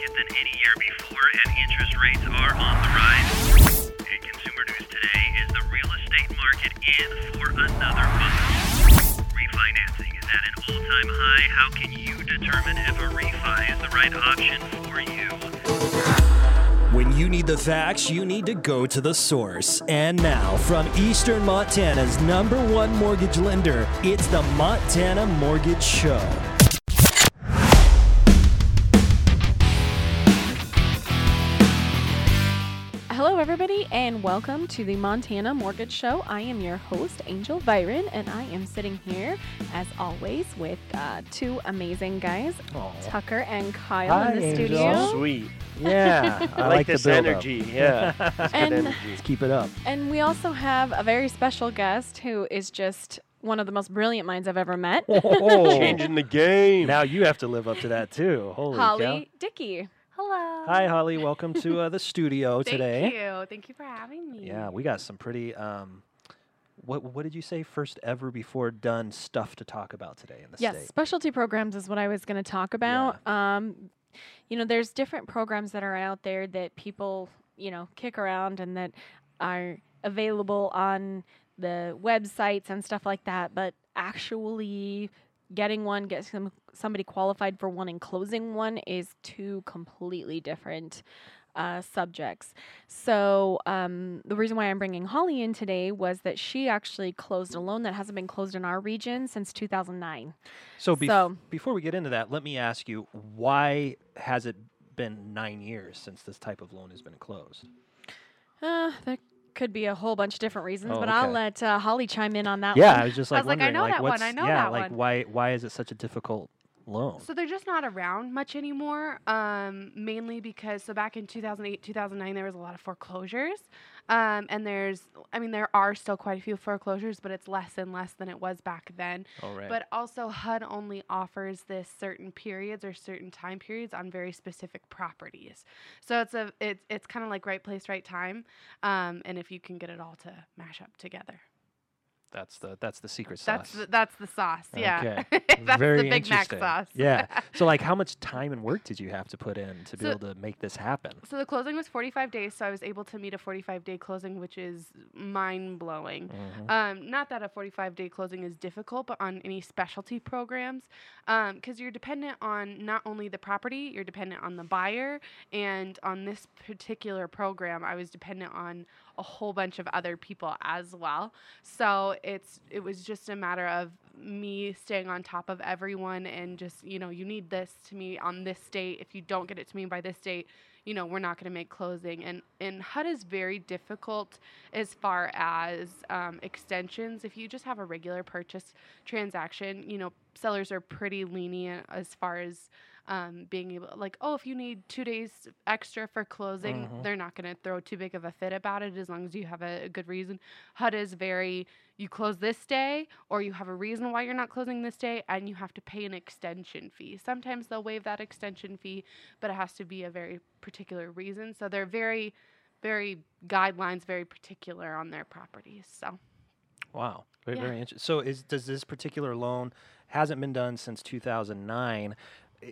market than any year before, and interest rates are on the rise. In consumer news today, is the real estate market in for another bust? Refinancing is at an all-time high. How can you determine if a refi is the right option for you? When you need the facts, you need to go to the source. And now, from Eastern Montana's number one mortgage lender, it's the Montana Mortgage Show. And welcome to the Montana Mortgage Show. I am your host, Angel Byron, and I am sitting here, as always, with uh, two amazing guys, Aw. Tucker and Kyle Hi, in the Angel. studio. Sweet. Yeah, I, I, like, the this build-up. energy. Yeah. That's good And- energy. Let's keep it up. And we also have a very special guest who is just one of the most brilliant minds I've ever met, Oh, Changing the game. now you have to live up to that too. Holy cow. Holly Dickey. Hello. Hi, Holly. Welcome to uh, the studio today. Thank you. Thank you for having me. Yeah, we got some pretty. Um, what what did you say? First ever before done stuff to talk about today in the Yes, state. specialty programs is what I was going to talk about. Um, you know, there's different programs that are out there that people, you know, kick around and that are available on the websites and stuff like that, but actually getting one, get some somebody qualified for one and closing one is two completely different uh, subjects. So um, the reason why I'm bringing Holly in today was that she actually closed a loan that hasn't been closed in our region since 2009. So, bef- So- before we get into that, let me ask you, why has it been nine years since this type of loan has been closed? Uh, could be a whole bunch of different reasons, Oh, but I'll let uh, Holly chime in on that yeah, one. I was just like, I was like, I wondering, know that one, what's I know that one. yeah, that like one. why why is it such a difficult loan? So they're just not around much anymore. Um, mainly because so back in 2008, 2009, there was a lot of foreclosures. Um, and there's, I mean, there are still quite a few foreclosures, but it's less and less than it was back then. oh right. But also, HUD only offers this certain periods or certain time periods on very specific properties. So it's a it's it's kind of like right place, right time. Um, and if you can get it all to mash up together, that's the that's the secret sauce. that's the, that's the sauce. Yeah, Okay. that's Very the Big Mac sauce. Yeah. So like how much time and work did you have to put in to be able to make this happen? So the closing was 45 days, so I was able to meet a 45 day closing, which is mind blowing. Mhm. Um, not that a 45 day closing is difficult, but on any specialty programs, because you're dependent on not only the property, you're dependent on the buyer, and on this particular program, I was dependent on a whole bunch of other people as well. So it's it was just a matter of me staying on top of everyone and just you know you need this to me on this date. If you don't get it to me by this date, you know we're not going to make closing and and HUD is very difficult as far as um, extensions if you just have a regular purchase transaction you know sellers are pretty lenient as far as um, being able like oh if you need two days extra for closing Mhm. they're not going to throw too big of a fit about it as long as you have a, a good reason hud is very you close this day or you have a reason why you're not closing this day and you have to pay an extension fee sometimes they'll waive that extension fee but it has to be a very particular reason so they're very very guidelines very particular on their properties so Wow. Very, Yeah. very interesting. So is does this particular loan hasn't been done since 2009?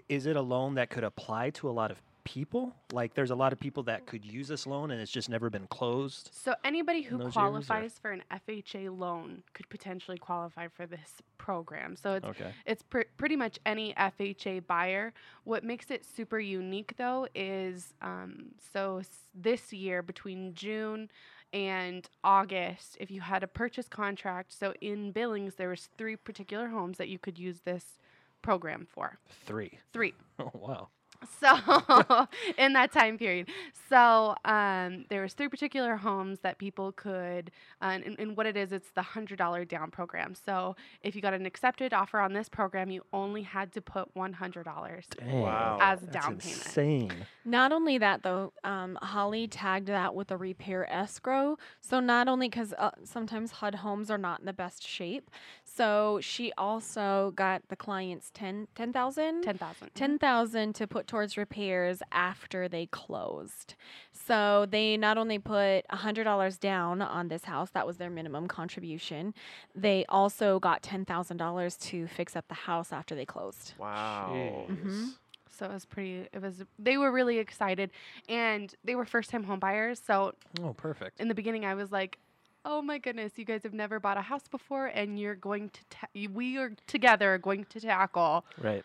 Is it a loan that could apply to a lot of people? Like there's a lot of people that could use this loan and it's just never been closed. So anybody who qualifies for an FHA loan could potentially qualify for this program. So it's Okay. it's pr- pretty much any FHA buyer. What makes it super unique though is um, so s- this year between June and August, if you had a purchase contract, so in Billings there was three particular homes that you could use this program for. 3. Three. Oh wow. So in that time period, so um, there was three particular homes that people could, uh, and, and what it is, it's the hundred dollar down program. So if you got an accepted offer on this program, you only had to put one hundred dollars. Dang, Wow. As a that's down payment. Insane. Not only that, though, um, Holly tagged that with a repair escrow. So not only because uh, sometimes HUD homes are not in the best shape, so she also got the clients 10 10,000 Ten thousand. 10,000 to put towards repairs after they closed. So they not only put $100 down on this house, that was their minimum contribution. They also got $10,000 to fix up the house after they closed. Wow. Mhm. So it was pretty. It was. They were really excited, and they were first time home buyers. So Oh, perfect. in the beginning, I was like, "Oh my goodness, you guys have never bought a house before, and you're going to, ta- we are together going to tackle." Right.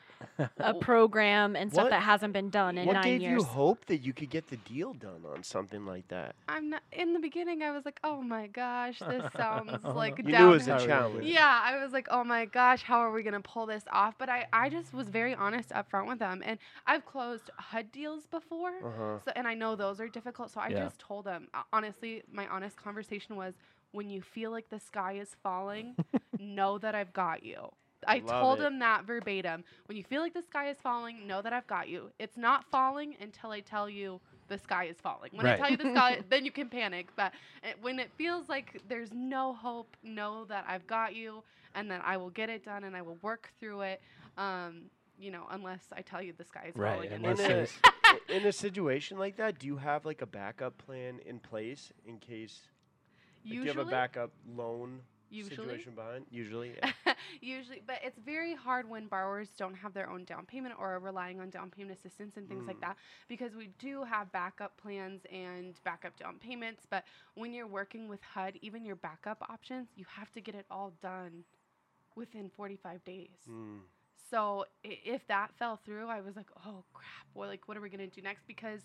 a program and stuff What- that hasn't been done in what nine gave years. you hope that you could get the deal done on something like that? I'm not. In the beginning, I was like, "Oh my gosh, this sounds like You down knew it was a challenge. Yeah, I was like, oh my gosh, how are we gonna pull this off? But I, I just was very honest up front with them, and I've closed HUD deals before, Uh-huh. so and I know those are difficult. So I Yeah. just told them honestly, my honest conversation was, when you feel like the sky is falling, know that I've got you. I Love told it. them that verbatim. When you feel like the sky is falling, know that I've got you. It's not falling until I tell you the sky is falling. When I tell you the sky, then you can panic. But uh, when it feels like there's no hope, know that I've got you and that I will get it done and I will work through it. Um, you know, unless I tell you the sky is Right, falling. and unless In a, in a situation like that, do you have like a backup plan in place in case like, do you have a backup loan usually, situation behind? Usually, yeah. usually, but it's very hard when borrowers don't have their own down payment or are relying on down payment assistance and things like Mm. that because we do have backup plans and backup down payments. But when you're working with HUD, even your backup options, you have to get it all done within 45 days. Mm. So i- if that fell through, I was like, oh crap, well, like what are we gonna do next? Because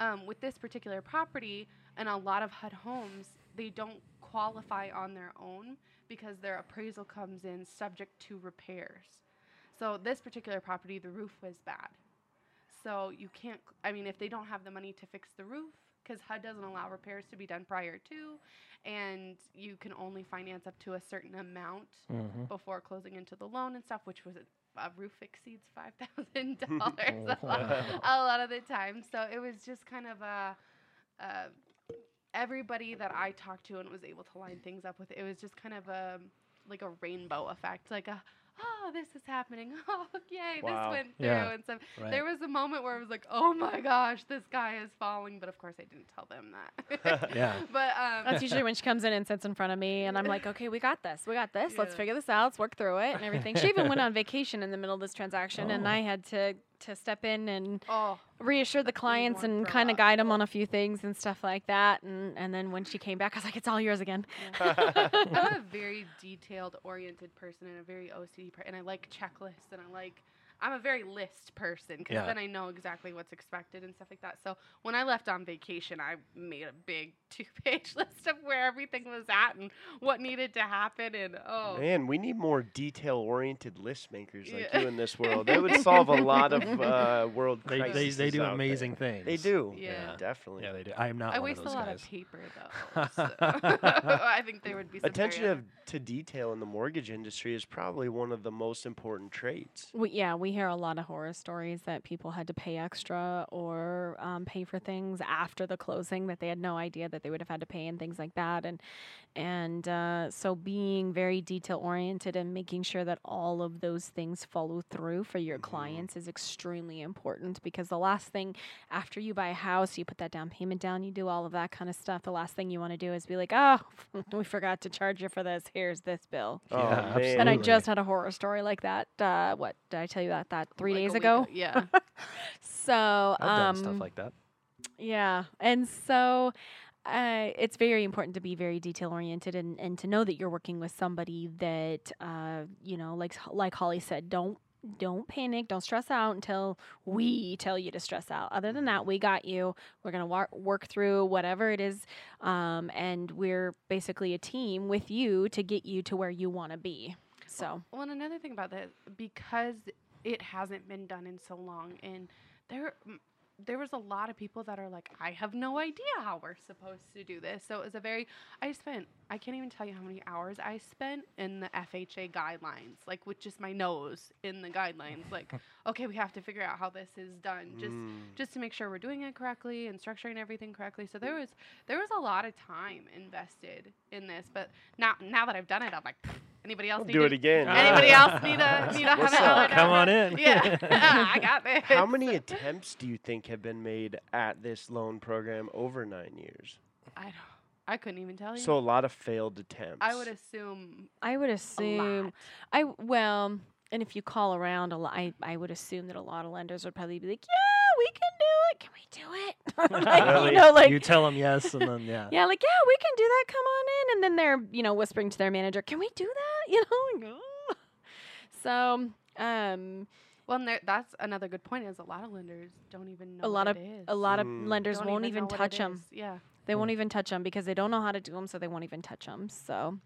um, with this particular property and a lot of HUD homes, they don't qualify on their own because their appraisal comes in subject to repairs. So this particular property, the roof was bad. So you can't. I mean, if they don't have the money to fix the roof, because HUD doesn't allow repairs to be done prior to, and you can only finance up to a certain amount Mhm. before closing into the loan and stuff, which was a, a roof exceeds five thousand dollars a lot a lot of the time. So it was just kind of a, uh, everybody that I talked to and was able to line things up with. It was just kind of a like a rainbow effect, like a oh this is happening, oh yay Wow. this went through Yeah. and stuff. Right. There was a moment where I was like, oh my gosh, this guy is falling, but of course I didn't tell them that. Yeah. But um, That's usually when she comes in and sits in front of me, and I'm like, okay, we got this. We got this. Let's figure this out. Let's work through it and everything. She even went on vacation in the middle of this transaction, and Oh. I had to to step in and oh reassure the clients and kind of guide them on a few things and stuff like that. And and then when she came back, I was like, it's all yours again. I'm a very detailed oriented person and a very OCD person, and I like checklists and I like. I'm a very list person because Yeah. then I know exactly what's expected and stuff like that. So when I left on vacation, I made a big two-page list of where everything was at and what needed to happen. And oh, Man, we need more detail-oriented list makers like Yeah. you in this world. They would solve a lot of uh, world They, they, crises they do out there. amazing things. They do. Yeah. definitely. Yeah, they do. I am not I one waste of a lot guys. of paper though. so I think there would be some Attention of, to detail in the mortgage industry is probably one of the most important traits. We, yeah, we hear a lot of horror stories that people had to pay extra or um, pay for things after the closing that they had no idea that they would have had to pay and things like that. And and uh, so being very detail oriented and making sure that all of those things follow through for your clients is extremely important because the last thing after you buy a house, you put that down payment down, you do all of that kind of stuff. The last thing you want to do is be like, oh, we forgot to charge you for this. Here's this bill. Oh, Yeah, man. And I just had a horror story like that. Uh, what did I tell you that that three like a days week ago? Yeah. So I've done um, stuff like that. yeah, and so uh, it's very important to be very detail oriented and, and to know that you're working with somebody that uh, you know, like like Holly said, don't don't panic, don't stress out until we tell you to stress out. Other than that, we got you. We're gonna war- work through whatever it is, um, and we're basically a team with you to get you to where you want to be. So. Well, and another thing about that, because it hasn't been done in so long, and there, there was a lot of people that are like, I have no idea how we're supposed to do this. So it was a very, I spent, I can't even tell you how many hours I spent in the FHA guidelines, like with just my nose in the guidelines, like, okay, we have to figure out how this is done, just, Mm. just to make sure we're doing it correctly and structuring everything correctly. So there was, there was a lot of time invested in this, but now, now that I've done it, I'm like, anybody else I'll need do to it again. Anybody else need a need a What's have it up? Come on in. Yeah, I got this. How many attempts do you think have been made at this loan program over nine years? I don't. I couldn't even tell you. So a lot of failed attempts. I would assume I would a assume lot. I well, and if you call around a lot, I, I would assume that a lot of lenders would probably be like, yeah, we can do it. Can we do it? Like, Really? You know, like you tell them yes, and then yeah. yeah, like yeah, we can do that. Come on in, and then they're you know whispering to their manager, can we do that? You know. like, "Oh." So um, Well, and there, that's another good point. Is a lot of lenders don't even know a lot what of it is. a lot of Mm. lenders Don't won't know even touch them. Yeah. They won't even touch them because they don't know how to do them, so they won't even touch them. So,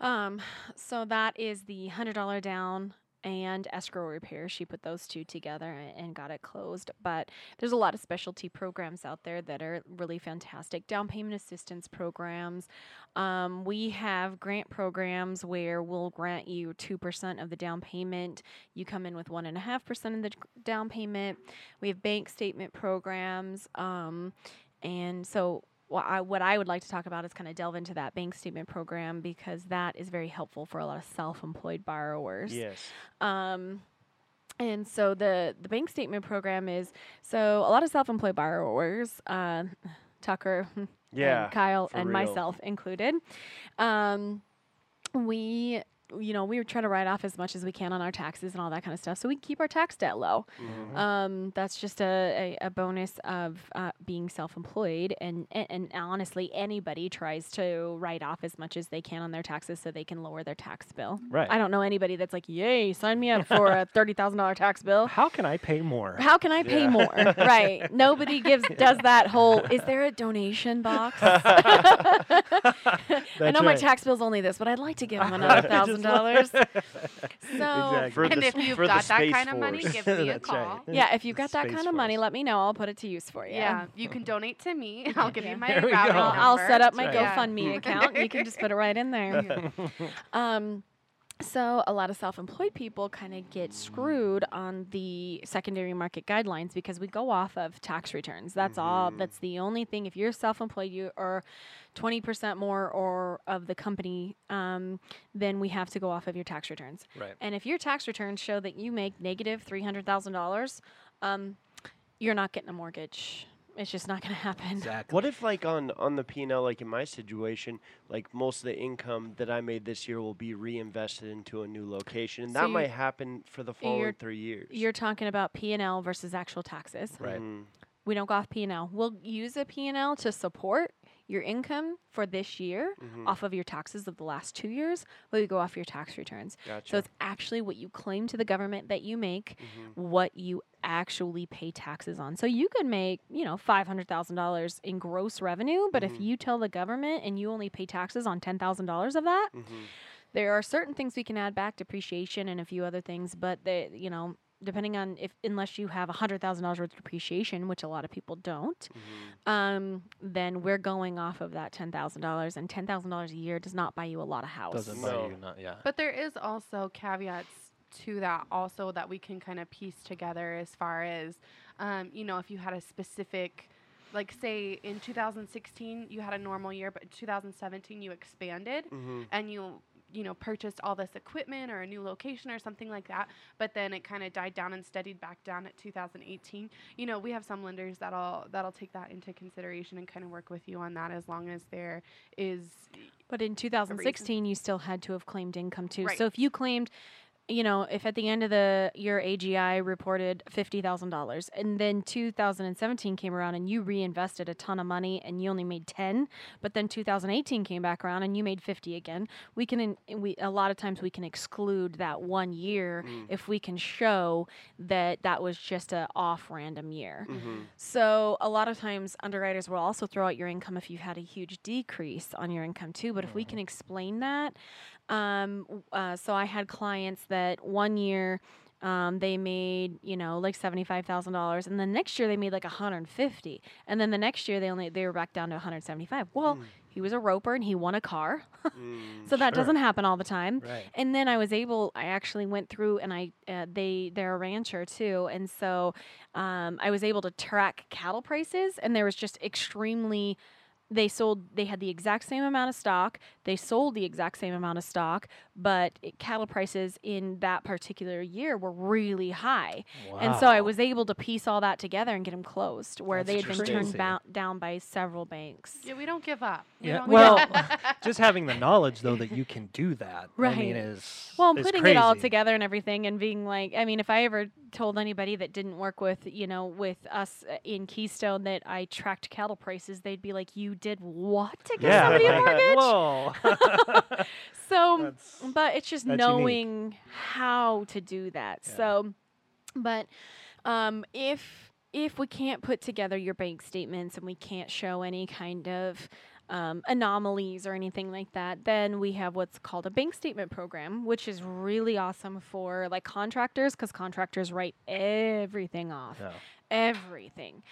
um, so that is the hundred dollar down and escrow repair. She put those two together and got it closed. But there's a lot of specialty programs out there that are really fantastic. Down payment assistance programs. Um, we have grant programs where we'll grant you two percent of the down payment. You come in with one and a half percent of the down payment. We have bank statement programs. Um, and so what I, what I would like to talk about is kind of delve into that bank statement program because that is very helpful for a lot of self-employed borrowers. Yes. Um, and so the the bank statement program is so a lot of self-employed borrowers, uh, Tucker, Yeah. and Kyle, and real. myself included, um, we you know we try to write off as much as we can on our taxes and all that kind of stuff, so we keep our tax debt low. Mhm. Um, that's just a, a, a bonus of uh, being self-employed, and, and and honestly, anybody tries to write off as much as they can on their taxes so they can lower their tax bill. Right. I don't know anybody that's like, "Yay, sign me up for a thirty thousand dollar tax bill." How can I pay more? How can I pay Yeah. more? right. Nobody gives does that whole. Is there a donation box? I know my right. tax bill's only this, but I'd like to give them another Just thousand dollars. So Exactly. And the if you've got that Space kind of money, give me a That's right. call. yeah, if you've got that Space kind of money, let me know. I'll put it to use for you. Yeah, you can donate to me. I'll give Yeah. you my There we go. I'll. I'll set up my right. GoFundMe account. You can just put it right in there. Um, so a lot of self-employed people kind of get screwed on the secondary market guidelines because we go off of tax returns. That's all. Mhm. That's the only thing. If you're self-employed, you are twenty percent more or of the company, um, then we have to go off of your tax returns. Right. And if your tax returns show that you make negative negative three hundred thousand dollars, um, you're not getting a mortgage. It's just not going to happen. Exactly. What if, like, on on the P and L, like in my situation, like most of the income that I made this year will be reinvested into a new location, and So that might happen for the following three years. You're talking about P and L versus actual taxes. Right. Mhm. We don't go off P&L. We'll use a P&L to support your income for this year Mhm. off of your taxes of the last two years, but we go off your tax returns. Gotcha. So it's actually what you claim to the government that you make, Mhm. what you actually pay taxes on. So you could make, you know, $500,000 in gross revenue, but if Mhm. you tell the government and you only pay taxes on $10,000 of that, Mhm. there are certain things we can add back, depreciation and a few other things, but they, you know, depending on if unless you have $100,000 worth of depreciation, which a lot of people don't, Mhm. um, then we're going off of that ten thousand dollars, and ten thousand dollars a year does not buy you a lot of house. Doesn't No. buy you not yeah. But there is also caveats to that also that we can kind of piece together as far as, um, you know, if you had a specific, like say in 2016 you had a normal year, but 2017 you expanded Mhm. and you you know purchased all this equipment or a new location or something like that but then it kind of died down and steadied back down at 2018 you know we have some lenders that'll that'll take that into consideration and kind of work with you on that as long as there is But in 2016, you still had to have claimed income too. Right. So if you claimed, you know, if at the end of the year AGI reported fifty thousand dollars, and then 2017 came around and you reinvested a ton of money and you only made ten, but then 2018 came back around and you made fifty again, we can in, we a lot of times we can exclude that one year Mm. if we can show that that was just a off random year. Mhm. So a lot of times underwriters will also throw out your income if you've had a huge decrease on your income too. But if we can explain that, um, uh, so I had clients that one year um, they made you know like seventy five thousand dollars, and then next year they made like a hundred and fifty, and then the next year they only they were back down to one hundred seventy five. Well, he was a roper and he won a car, Mm. so that Sure. doesn't happen all the time. Right. And then I was able. I actually went through, and I uh, they they're a rancher too, and so um, I was able to track cattle prices, and there was just extremely. They sold. They had the exact same amount of stock. They sold the exact same amount of stock, but it, cattle prices in that particular year were really high. And so I was able to piece all that together and get them closed, where That's they had been turned crazy. bou- down by several banks. Yeah, we don't give up. We Yeah. don't Well, give up. just having the knowledge though that you can do that. right I mean, is Well, is putting it all together and everything, and being like, I mean, if I ever told anybody that didn't work with, you know, with us uh, in Keystone that I tracked cattle prices, they'd be like, "You did what to get Yeah. somebody a mortgage?" Whoa. So, That's- but it's just that's unique. knowing how to do that. Yeah. So, but um, if if we can't put together your bank statements and we can't show any kind of um, anomalies or anything like that, then we have what's called a bank statement program, which is really awesome for like contractors because contractors write everything off Yeah. everything.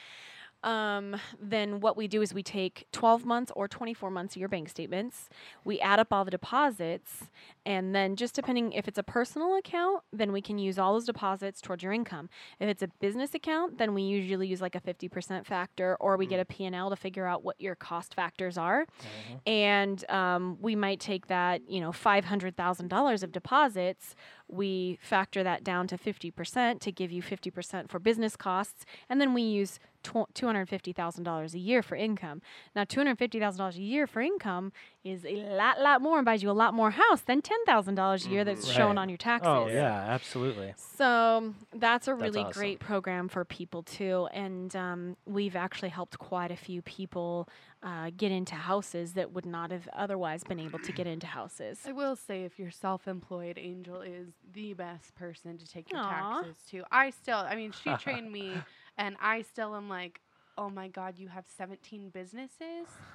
Um, then what we do is we take 12 months or 24 months of your bank statements, we add up all the deposits, and then just depending if it's a personal account, then we can use all those deposits towards your income. If it's a business account, then we usually use like a 50% factor, or we get a P&L to figure out what your cost factors are. And um, we might take that, you know, $500,000 of deposits, we factor that down to 50% to give you 50% for business costs, and then we use $250,000 a year for income. Now, $250,000 a year for income is a lot, lot more and buys you a lot more house than $10,000 a year that's shown on your taxes. Oh yeah, absolutely. So that's a That's really awesome. great program for people too, and um, we've actually helped quite a few people uh, get into houses that would not have otherwise been able to get into houses. I will say, if you're self-employed, Angel is the best person to take your Aw. taxes to. I still, I mean, she trained me, and I still am like, oh my god, you have 17 businesses.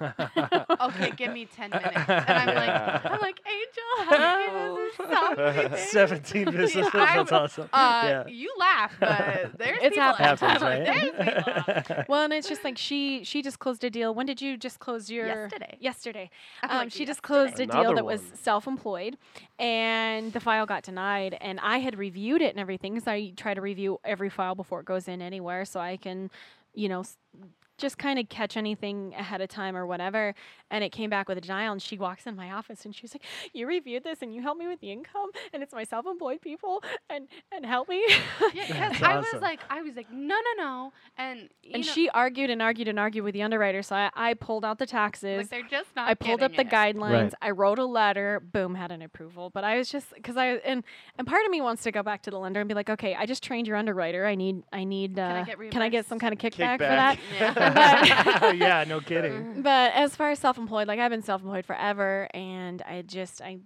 okay, give me 10 minutes, and I'm Yeah. like, I'm like, Angel, how many businesses? So many things." Seventeen businesses. I'm- That's awesome. Uh, yeah. you laugh, but there's It's people out happened. Happens, There's people out there. right? Well, and it's just like she she just closed a deal. When did you just close your Yesterday. Yesterday. Um, like, she just closed a deal Another that was self-employed, and the file got denied. And I had reviewed it and everything, because I try to review every file before it goes in anywhere, so I can, you know. S- just kind of catch anything ahead of time or whatever. And it came back with a denial. And she walks in my office and she's like, You reviewed this and you helped me with the income. And it's my self employed people and, and help me. Yeah, 'cause That's I awesome. was like, I was like, no, no, no, and you and know, she argued and argued and argued with the underwriter. So I, I pulled out the taxes. like they're just not. I pulled up the it. guidelines. Right. I wrote a letter. Boom, had an approval. But I was just because I and and part of me wants to go back to the lender and be like, okay, I just trained your underwriter. I need I need. Uh, I get can I get some kind of kickback, for that? Yeah. yeah, no kidding. Mm-hmm. But as far as self-employed, like I've been self-employed forever, and I just I.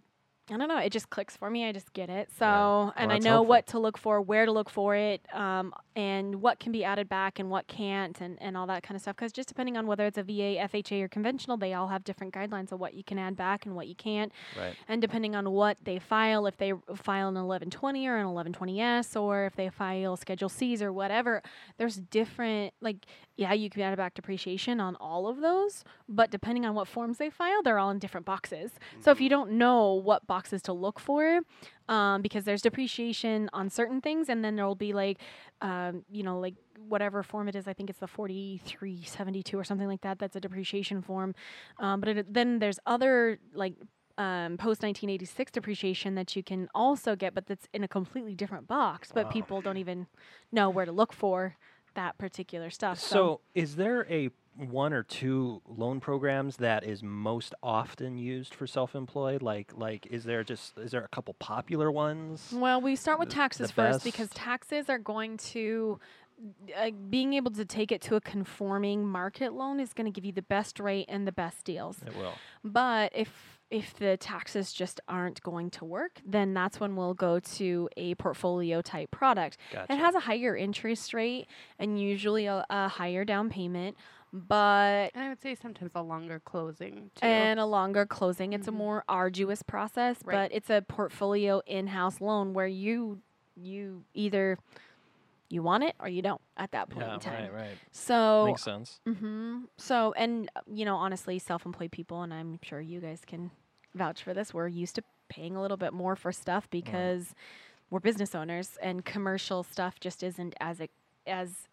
I don't know. It just clicks for me. I just get it. So, and I know helpful. what to look for, where to look for it, um, and what can be added back and what can't, and, and all that kind of stuff. Because just depending on whether it's a VA, FHA, or conventional, they all have different guidelines of what you can add back and what you can't. Right. And depending on what they file, if they file an 1120 or an 1120S, or if they file Schedule Cs or whatever, there's different, like, yeah, you can add back depreciation on all of those, but depending on what forms they file, they're all in different boxes. So if you don't know what boxes to look for, um, because there's depreciation on certain things, and then there'll be like, um, you know, like whatever form it is. I think it's the 4372 or something like that. That's a depreciation form. Um, but it, then there's other like um, post 1986 depreciation that you can also get, but that's in a completely different box. But people don't even know where to look for that particular stuff. So, is there a one or two loan programs that is most often used for self-employed? Like, like, is there just is there a couple popular ones? Well, we start with taxes first because taxes are going to uh, being able to take it to a conforming market loan is going to give you the best rate and the best deals. It will. But if if the taxes just aren't going to work, then that's when we'll go to a portfolio type product. Gotcha. It has a higher interest rate and usually a, a higher down payment, but And I would say sometimes a longer closing too. and a longer closing. It's Mhm. a more arduous process, Right. but it's a portfolio in-house loan where you you either you want it or you don't at that point Yeah. in time. Right. Right. So Makes sense. hmm So, and you know, honestly, self-employed people, and I'm sure you guys can vouch for this. We're used to paying a little bit more for stuff because we're business owners, and commercial stuff just isn't as e- as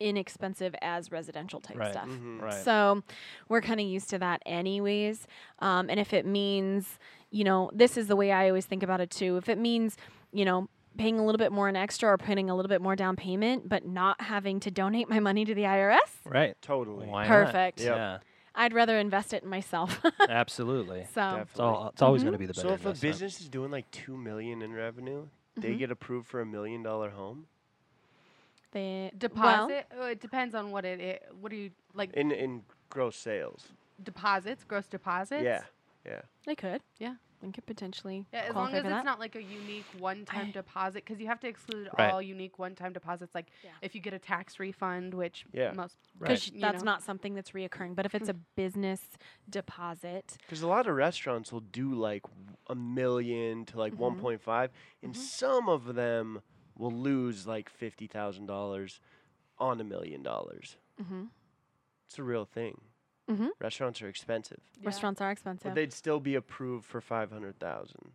inexpensive as residential type Right. stuff. Mhm. Right. So we're kind of used to that anyways. Um, and if it means, you know, this is the way I always think about it too. If it means, you know, paying a little bit more in extra or putting a little bit more down payment, but not having to donate my money to the IRS, right. Totally. Why not? Perfect. Yep. Yeah. I'd rather invest it in myself. Absolutely. so It's all. It's always going to be the So better if a business is doing like two million in revenue, Mm-hmm. they get approved for a million dollar home the Deposit. oh, it depends on what it. i- What do you like? in in gross sales. deposits, gross deposits. Yeah. Yeah. they could. Yeah. They could potentially. Yeah, as long as it's that. not like a unique one-time I- deposit, because you have to exclude Right. all unique one-time deposits. Like Yeah. if you get a tax refund, which Yeah. most because you that's know. not something that's reoccurring. But if it's a business deposit, Because a lot of restaurants will do like a million to like Mhm. 1.5, and Mhm. some of them will lose like fifty thousand dollars on a million dollars. hmm It's a real thing. Mhm. Restaurants are expensive, Yeah. restaurants are expensive. but they'd still be approved for five hundred thousand.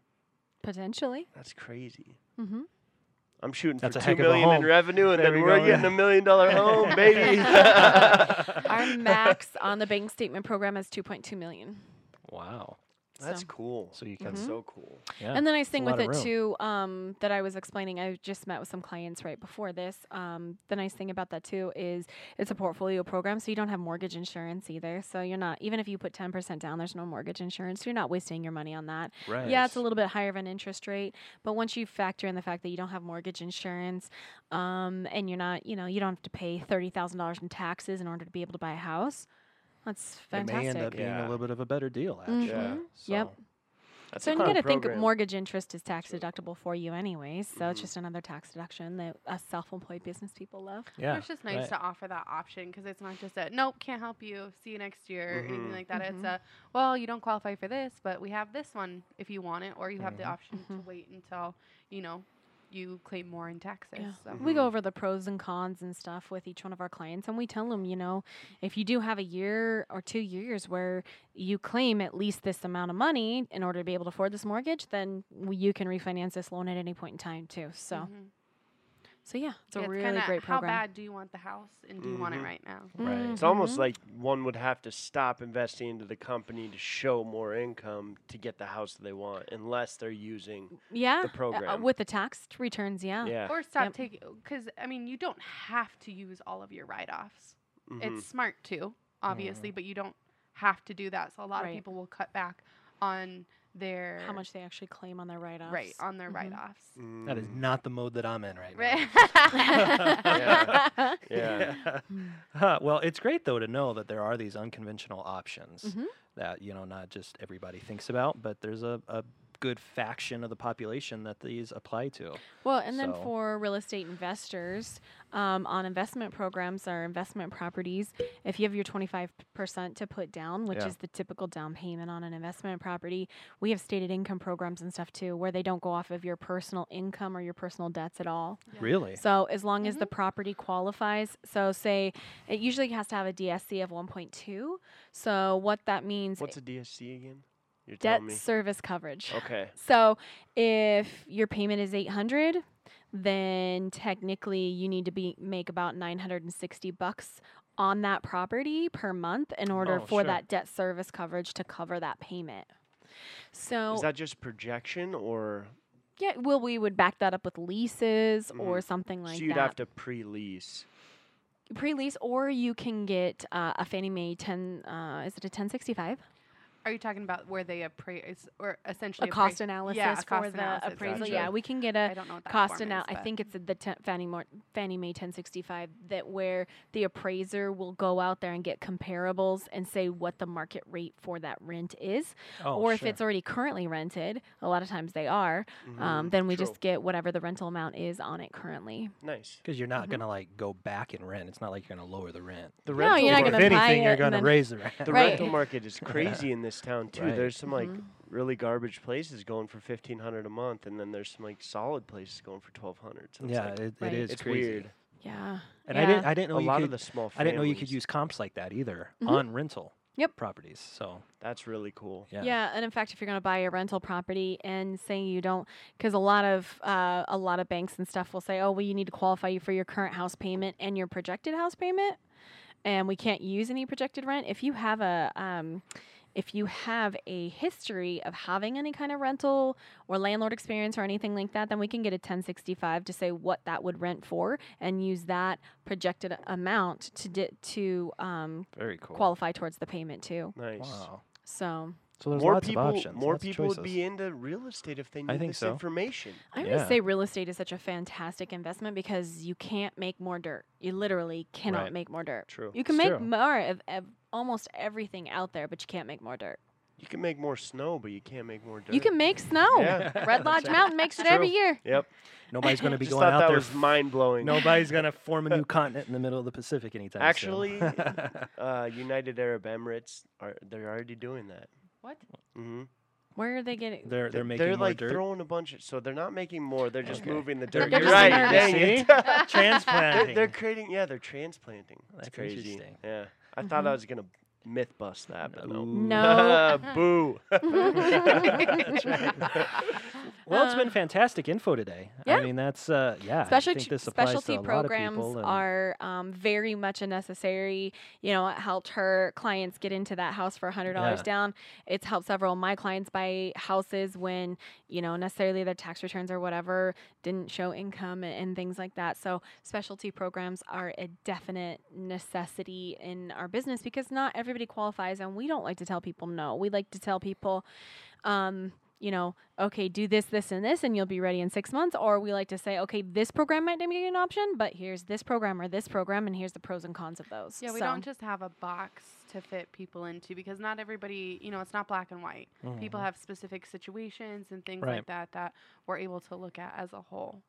potentially. That's crazy. hmm I'm shooting That's for heck two of a million in revenue, and There then we we're go, getting yeah. a million dollar home, baby. Our max on the bank statement program is 2.2 million. wow. That's So- cool. So you can. That's Mhm. so cool. Yeah. And the nice a thing with it room. too, um, that I was explaining, I just met with some clients right before this. Um, the nice thing about that too is it's a portfolio program, so you don't have mortgage insurance either. So you're not even if you put ten percent down, there's no mortgage insurance. So you're not wasting your money on that. right. Yeah, it's a little bit higher of an interest rate, but once you factor in the fact that you don't have mortgage insurance, um, and you're not, you know, you don't have to pay thirty thousand dollars in taxes in order to be able to buy a house. That's fantastic. It fantastic. may end up being a little bit of a better deal, actually. Yeah. Yep. So, That's So a you fun got to think program. mortgage interest is tax deductible for you anyways. So it's Mhm. just another tax deduction that us self-employed business people love. Yeah. it's just nice right. to offer that option because it's not just a nope, can't help you, see you next year, or anything Mhm. like that. It's Mhm. a well, you don't qualify for this, but we have this one if you want it, or you have the Mhm. option to Mhm. wait until you know you claim more in taxes. Yeah. So. We go over the pros and cons and stuff with each one of our clients, and we tell them, you know, if you do have a year or two years where you claim at least this amount of money in order to be able to afford this mortgage, then you can refinance this loan at any point in time too. So, Mhm. So yeah, it's a Yeah, really kinda great How bad do you want the house, and do you want it Mhm. right now? Right. It's almost like one would have to stop investing into the company to show more income to get the house that they want, unless they're using yeah, the uh, program. with the tax returns, yeah. yeah. Or stop Yep. taking because I mean you don't have to use all of your write-offs. Mhm. It's smart to, obviously, but you don't have to do that. So a lot Right. of people will cut back on their How much they actually claim on their write-offs. right on their Mhm. write-offs. That is Mm, not the mode that I'm in right now. Right. Yeah. Huh, well, it's great though to know that there are these unconventional options Mhm. that you know not just everybody thinks about, but there's a, a good faction of the population that these apply to. Well, and then for real estate investors, um, on investment programs or investment properties, if you have your 25% to put down, which Yeah. is the typical down payment on an investment property, we have stated income programs and stuff too, where they don't go off of your personal income or your personal debts at all. Yeah. Really? So as long as the property qualifies, so say it usually has to have a DSC of 1.2. So what that means, What's a DSC again? You're debt service coverage. Okay. So if your payment is 800, then technically you need to be make about 960 bucks on that property per month in order Oh, for sure. that debt service coverage to cover that payment. So Is that just projection or yeah, well we would back that up with leases or Mhm. something like that. so you'd that. have to pre-lease? Pre-lease or you can get uh, a Fannie Mae 10 uh, is it a 1065? Are you talking about where they appraise or essentially A cost appra- analysis yeah, a for cost the analysis, appraisal. gotcha. Yeah, we can get a I don't know what that cost form anal. is, I think it's the ten- Fannie, Mo- Fannie Mae 1065 that where the appraiser will go out there and get comparables and say what the market rate for that rent is, Oh, or if it's already currently rented. A lot of times they are. Um, Mhm, then we true. just get whatever the rental amount is on it currently. nice. because you're not Mhm. gonna like go back and rent. It's not like you're gonna lower the rent. The No, rental you're not gonna if buy anything, it you're and gonna raise the rent. The Right. rental market is crazy in this town too. Right. There's some like Mhm. really garbage places going for fifteen hundred a month, and then there's some like solid places going for twelve hundred. So yeah, like, it, Right. it is it's crazy. weird. Yeah. And yeah. I didn't I didn't know a you lot could of the small. I didn't know you could use comps like that either Mhm. on rental. Yep. properties. So That's really cool. yeah, Yeah. and in fact, if you're going to buy a rental property and say you don't, because a lot of uh, a lot of banks and stuff will say, oh, well, you need to qualify you for your current house payment and your projected house payment, and we can't use any projected rent. If you have a um, if you have a history of having any kind of rental or landlord experience or anything like that, then we can get a 1065 to say what that would rent for and use that projected amount to di- to um, very cool. qualify towards the payment too. Nice. Wow. So So there's more lots people, of options. more lots people would be into real estate if they knew I think this so. information. I Yeah. would say real estate is such a fantastic investment because you can't make more dirt. You literally cannot Right. make more dirt. True. You can It's make true. more of, of almost everything out there, but you can't make more dirt. You can make more snow, but you can't make more dirt. You can make snow. Yeah. Red Lodge Mountain makes it every year. Yep. Nobody's going to be Just going out that there. was mind blowing. Nobody's going to form a new continent in the middle of the Pacific anytime Actually, soon. uh, United Arab Emirates are they're already doing that. What? hmm Where are they getting? they're they're making they're more like dirt. throwing a bunch of so they're not making more. They're just Okay. moving the They're dirt. You're just right. Dang See? it. they're, Transplanting. they're creating. Yeah, they're transplanting. That's That's crazy. interesting. Yeah, I thought I Mhm. was gonna myth bust that, but no. Ooh. No. Boo. Well, it's been Uh, fantastic info today. yeah. I mean, that's uh, yeah. I Specialty think this applies specialty to a lot of programs are um, very much a necessary. You know, it helped her clients get into that house for hundred dollars Yeah. down. It's helped several of my clients buy houses when you know necessarily their tax returns or whatever didn't show income and, and things like that. So specialty programs are a definite necessity in our business because not everybody qualifies, and we don't like to tell people no. We like to tell people. Um, you know, okay, do this, this, and this, and you'll be ready in six months. Or we like to say, okay, this program might not be an option, but here's this program or this program, and here's the pros and cons of those. Yeah, we So- don't just have a box to fit people into because not everybody, you know, it's not black and white. People Mhm. have specific situations and things Right. like that that we're able to look at as a whole.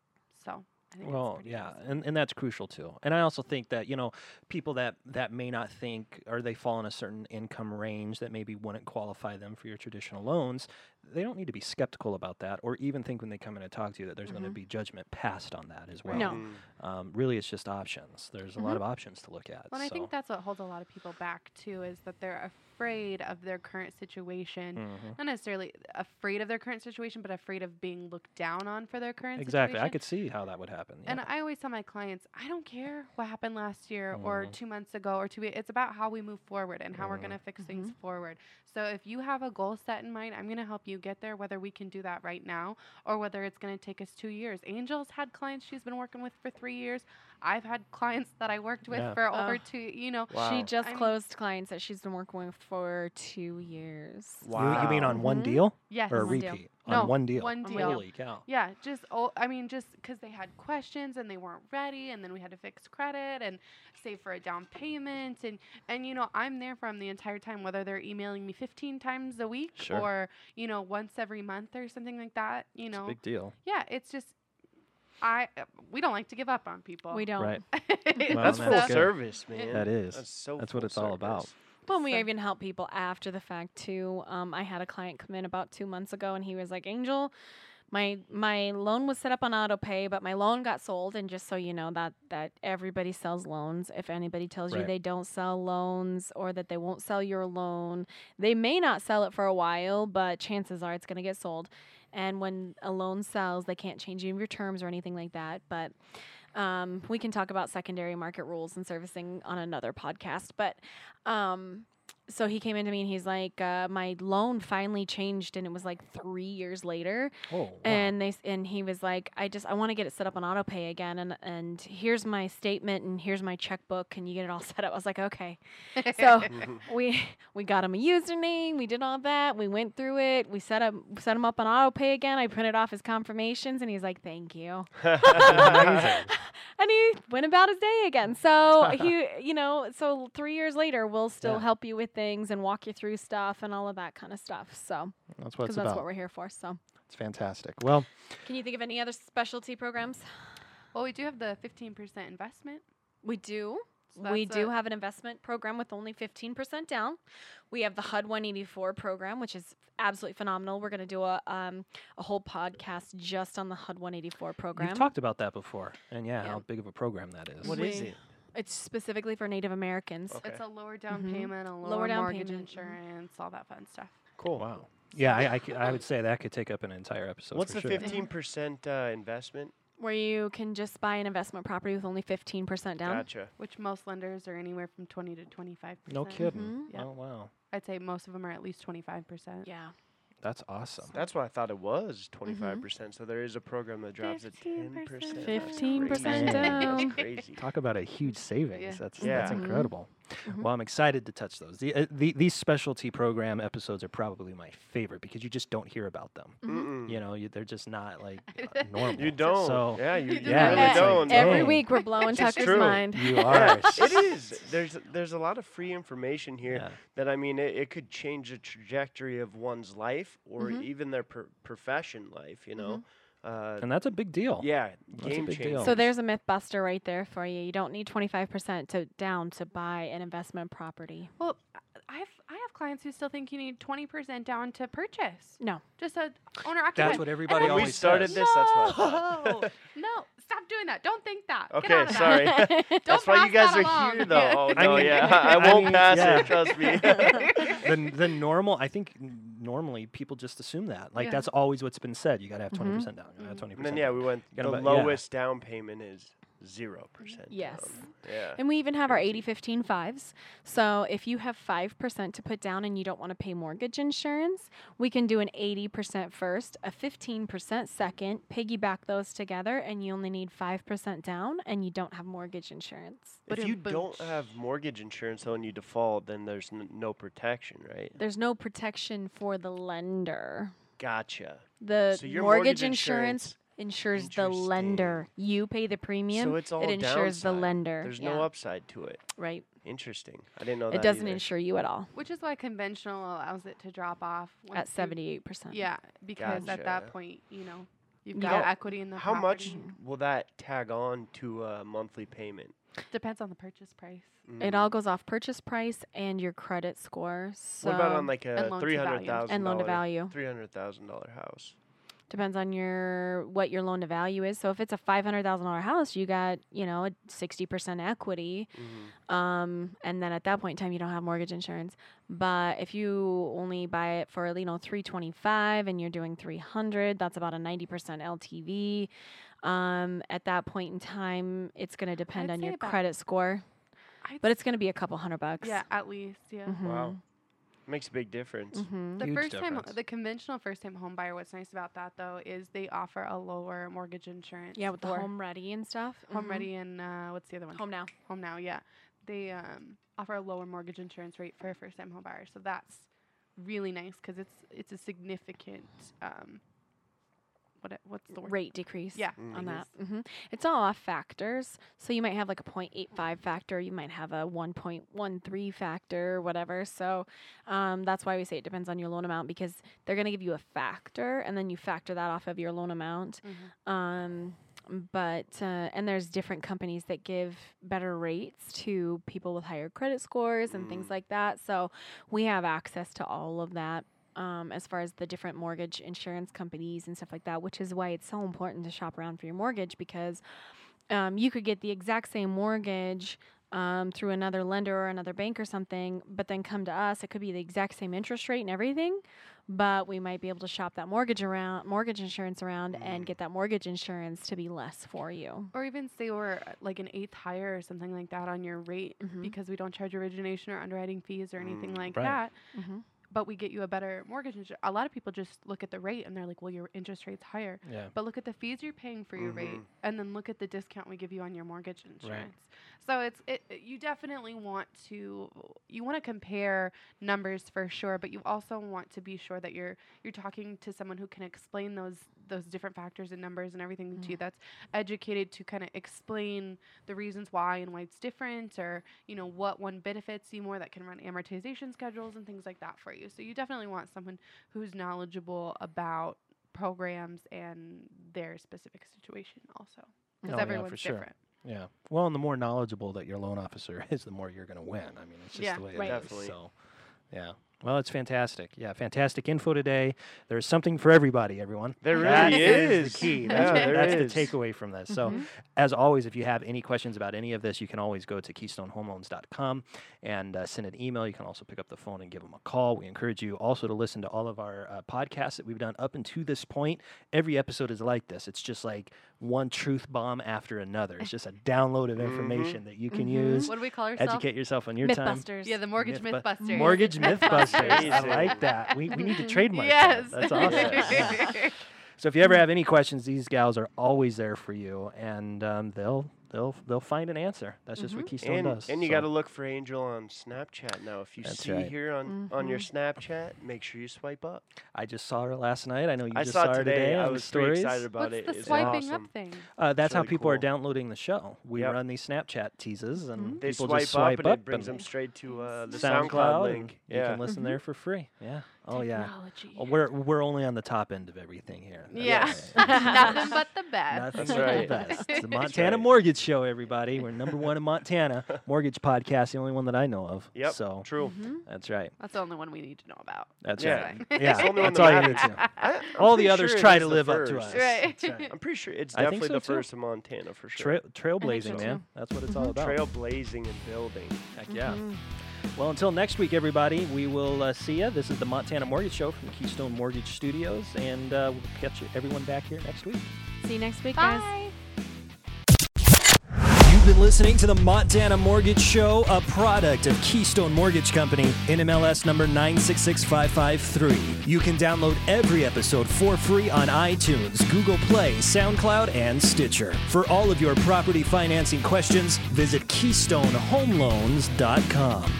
So, I think Well, yeah, awesome. and, and that's crucial too. And I also think that you know people that that may not think or they fall in a certain income range that maybe wouldn't qualify them for your traditional loans, they don't need to be skeptical about that, or even think when they come in and talk to you that there's going to be judgment passed on that as well. No. Mm. Um, really, it's just options. There's a lot Mhm. of options to look at. Well, and I think that's what holds a lot of people back too is that they're afraid of their current situation. Mhm. Not necessarily afraid of their current situation, but afraid of being looked down on for their current situation. exactly. I could see how that would happen. And. I always tell my clients, I don't care what happened last year or Mhm. two months ago or two. we- It's about how we move forward and how we're going to fix things forward. So if you have a goal set in mind, I'm going to help you get there. Whether we can do that right now or whether it's going to take us two years. Angel's had clients she's been working with for three years. I've had clients that I worked with Yeah. for over Oh. two. You know, Wow. She just I mean- closed clients that she's been working with for two years. You- You, mean on one Mhm. deal yes, or a one deal. repeat? No, on one deal. one deal. Holy cow! Yeah, just oh, I mean, just because they had questions and they weren't ready, and then we had to fix credit and save for a down payment, and and you know I'm there from the entire time, whether they're emailing me 15 times a week Sure. or you know once every month or something like that. You It's a know, big deal. yeah, it's just I uh, we don't like to give up on people. We don't. Right. That's full that's service, man. That is. That's so. That's what full it's all about. service. Well, we So- even help people after the fact too. Um, I had a client come in about two months ago, and he was like, "Angel, my my loan was set up on auto pay, but my loan got sold." And just so you know, that that everybody sells loans. If anybody tells you they don't sell loans or that they won't sell your loan, they may not sell it for a while, but chances are it's going to get sold. And when a loan sells, they can't change any of your terms or anything like that. But um, we can talk about secondary market rules and servicing on another podcast. But um, so he came into me and he's like, uh, my loan finally changed, and it was like three years later. Oh, wow. And they and he was like, I just I want to get it set up on auto pay again, and and here's my statement, and here's my checkbook, can you get it all set up? I was like, okay. So we we got him a username, we did all that, we went through it, we set up set him up on auto pay again. I printed off his confirmations, and he's like, thank you. Amazing. and he went about his day again. So he, you know, so three years later, we'll still Yeah. help you with things and walk you through stuff and all of that kind of stuff. So That's what because it's that's about. what we're here for. So It's fantastic. Well, can you think of any other specialty programs? well, we do have the 15% investment. We do. So we do a- have an investment program with only 15% down. We have the HUD 184 program, which is absolutely phenomenal. We're going to do a um, a whole podcast just on the HUD 184 program. you've talked about that before, and yeah, Yeah. how big of a program that is. What is We- it? It's specifically for Native Americans. Okay. It's a lower down Mhm. payment, a lower, Lower down mortgage payment, insurance, all that fun stuff. Cool. Wow. Yeah, I, I, c- I would say that could take up an entire episode. What's for the sure. fifteen percent uh, investment? Where you can just buy an investment property with only 15% down. Gotcha. Which most lenders are anywhere from 20 to 25%. No kidding. Mhm. Yeah. Oh wow, I'd say most of them are at least 25%. Yeah. that's awesome. That's what I thought it was, 25 percent. So there is a program that drops at 10 percent. 15% down. Crazy. Talk about a huge savings. Yeah. That's Yeah. that's incredible. Mhm. Well, I'm excited to touch those. The, uh, the, these specialty program episodes are probably my favorite because you just don't hear about them. Mm-mm. You know, you, they're just not like uh, normal. You don't. So yeah, you, You you Yeah, really don't. Every week we're blowing It's Tucker's true. mind. you are. it is. There's there's a lot of free information here Yeah. that I mean it, it could change the trajectory of one's life or Mhm. even their per- profession life. You know. Uh, and that's a big deal. yeah, That's game big changer. So there's a myth buster right there for you. You don't need 25% to down to buy an investment property. Well, I- I have I have clients who still think you need 20% down to purchase. No. Just a owner occupied. That's what everybody When we always started says. this, that's what No, no, stop doing that. Don't think that. Get Okay, out of that. sorry. Don't That's why you guys that are here, though. Oh I no, mean- yeah, I I won't mean, pass yeah. it. Trust me. the, the normal, I think n- normally people just assume that. Like Yeah. that's always what's been said. You got to have 20% Mhm. down. You got to have 20%. and then yeah, down. we went. The Gotta yeah. lowest down payment is zero percent. Yes. Yeah. And we even have our Crazy. 80 15 fives. So if you have 5% to put down and you don't want to pay mortgage insurance, we can do an 80% first, a 15% second, piggyback those together, and you only need 5% down and you don't have mortgage insurance. If you boom. don't have mortgage insurance though and you default, then there's n- no protection, right? There's no protection for the lender. Gotcha. The So your mortgage, mortgage insurance, ensures the lender. You pay the premium. So it's all it insures the lender. There's yeah, no upside to it. right. Interesting. I didn't know It that. It doesn't either. insure you at all Which is why conventional allows it to drop off at 78%. Yeah, because at that point, you know, you've got got- equity in the house. How much will that tag on to a monthly payment? Depends on the purchase price. It Mm. all goes off purchase price and your credit score. So What about on like a 300000 loan to value. and loan to value Three hundred thousand dollar house. Depends on your what your loan to value is. So if it's a five hundred thousand dollar house, you got you know a sixty percent equity, Mhm. um, and then at that point in time you don't have mortgage insurance. But if you only buy it for you know three twenty five and you're doing three hundred, that's about a ninety percent LTV. Um, at that point in time, it's going to depend I'd on your credit score, I'd but it's going to be a couple hundred bucks. yeah, at least yeah. Wow. Makes a big difference. hmm The Huge first time, the conventional first time home buyer. What's nice about that though is they offer a lower mortgage insurance. Yeah, with the home ready and stuff. Home Mhm. ready and uh, what's the other one? Home now. Home now. Yeah, they um, offer a lower mortgage insurance rate for a first time home buyer. So that's really nice because it's it's a significant um, what it- what's the word? rate decrease Yeah, Mm. on that that. is. hmm It's all off factors. So you might have like a 0.85 factor, you might have a 1.13 factor, whatever. So um, that's why we say it depends on your loan amount because they're going to give you a factor and then you factor that off of your loan amount. Mhm. Um, but uh, and there's different companies that give better rates to people with higher credit scores and things Mm. like that. So we have access to all of that um, as far as the different mortgage insurance companies and stuff like that, which is why it's so important to shop around for your mortgage because um, you could get the exact same mortgage um, through another lender or another bank or something, but then come to us, it could be the exact same interest rate and everything, but we might be able to shop that mortgage around, mortgage insurance around, and Mm. get that mortgage insurance to be less for you. Or even say we're uh, like an eighth higher or something like that on your rate Mhm. because we don't charge origination or underwriting fees or anything Mm, like right. that. Mm-hmm. But we get you a better mortgage. Insur- a lot of people just look at the rate and they're like, "Well, your interest rate's higher." Yeah. But look at the fees you're paying for your rate, Mhm. and then look at the discount we give you on your mortgage insurance. Right. So it's it, it- you definitely want to you want to compare numbers for sure, but you also want to be sure that you're you're talking to someone who can explain those those different factors and numbers and everything to you that's educated to kind of explain the reasons why and why it's different or you know what one benefits you more that can run amortization schedules and things like that for you. So you definitely want someone who's knowledgeable about programs and their specific situation also because Oh, yeah, everyone's for sure. different. Yeah. Well, and the more knowledgeable that your loan officer is, the more you're going to win. I mean, it's just Yeah, the way right. it is. Definitely. So, yeah. Well, it's fantastic. Yeah, fantastic info today. There's something for everybody, everyone. There That really is is. the key. Yeah, That's, there that's the takeaway from this. So, Mhm. as always, if you have any questions about any of this, you can always go to keystonehomeloans.com and uh, send an email. You can also pick up the phone and give them a call. We encourage you also to listen to all of our uh, podcasts that we've done up until this point. Every episode is like this. It's just like one truth bomb after another. It's just a download of Mhm. information that you can Mhm. use. What do we call ourselves? Educate yourself on your time. Mythbusters. Yeah, the mortgage Myth bu- mythbusters. Mortgage Mythbusters. I like that. We, we need to trademark Yes. that. That's awesome. So if you ever have any questions, these gals are always there for you, and um, they'll they'll they'll find an answer. That's just what Keystone And, does. and you So got to look for Angel on Snapchat now. If you That's see right. here on, on your Snapchat, make sure you swipe up. I just saw her last night. I know you I just saw saw, her today. today. I on the was pretty stories. excited about What's it. the It's swiping awesome. up thing? Uh, that's how really people are downloading the show. We Yep. run these Snapchat teases, and They people swipe, just swipe up and it brings and them straight to uh, the SoundCloud, SoundCloud, and link. You can listen there for free. Yeah. Oh yeah. Technology. Oh, we're we're only on the top end of everything here. That's Yeah. right. Nothing but the best. Nothing That's but the right. best. It's the Montana right. Mortgage Show, everybody. We're number one in Montana. Mortgage podcast, the only one that I know of. Yep. So True. Mm-hmm. that's right. That's the only one we need to know about. That's Yeah. right. It's Yeah. the That's all you need to. I, I'm All the others sure try to the live up to us. Right. Right. I'm pretty sure it's I definitely so the too. first in Montana for sure. Trail, trailblazing, so man. too. That's what it's all about. Trailblazing and building. Heck yeah. Mm-hmm. Well, until next week, everybody, we will uh, see you. This is the Montana Mortgage Show from Keystone Mortgage Studios, and uh, we'll catch everyone back here next week. See you next week, guys. Bye. You've been listening to the Montana Mortgage Show, a product of Keystone Mortgage Company, NMLS number 966553. You can download every episode for free on iTunes, Google Play, SoundCloud, and Stitcher. For all of your property financing questions, visit KeystoneHomeLoans.com.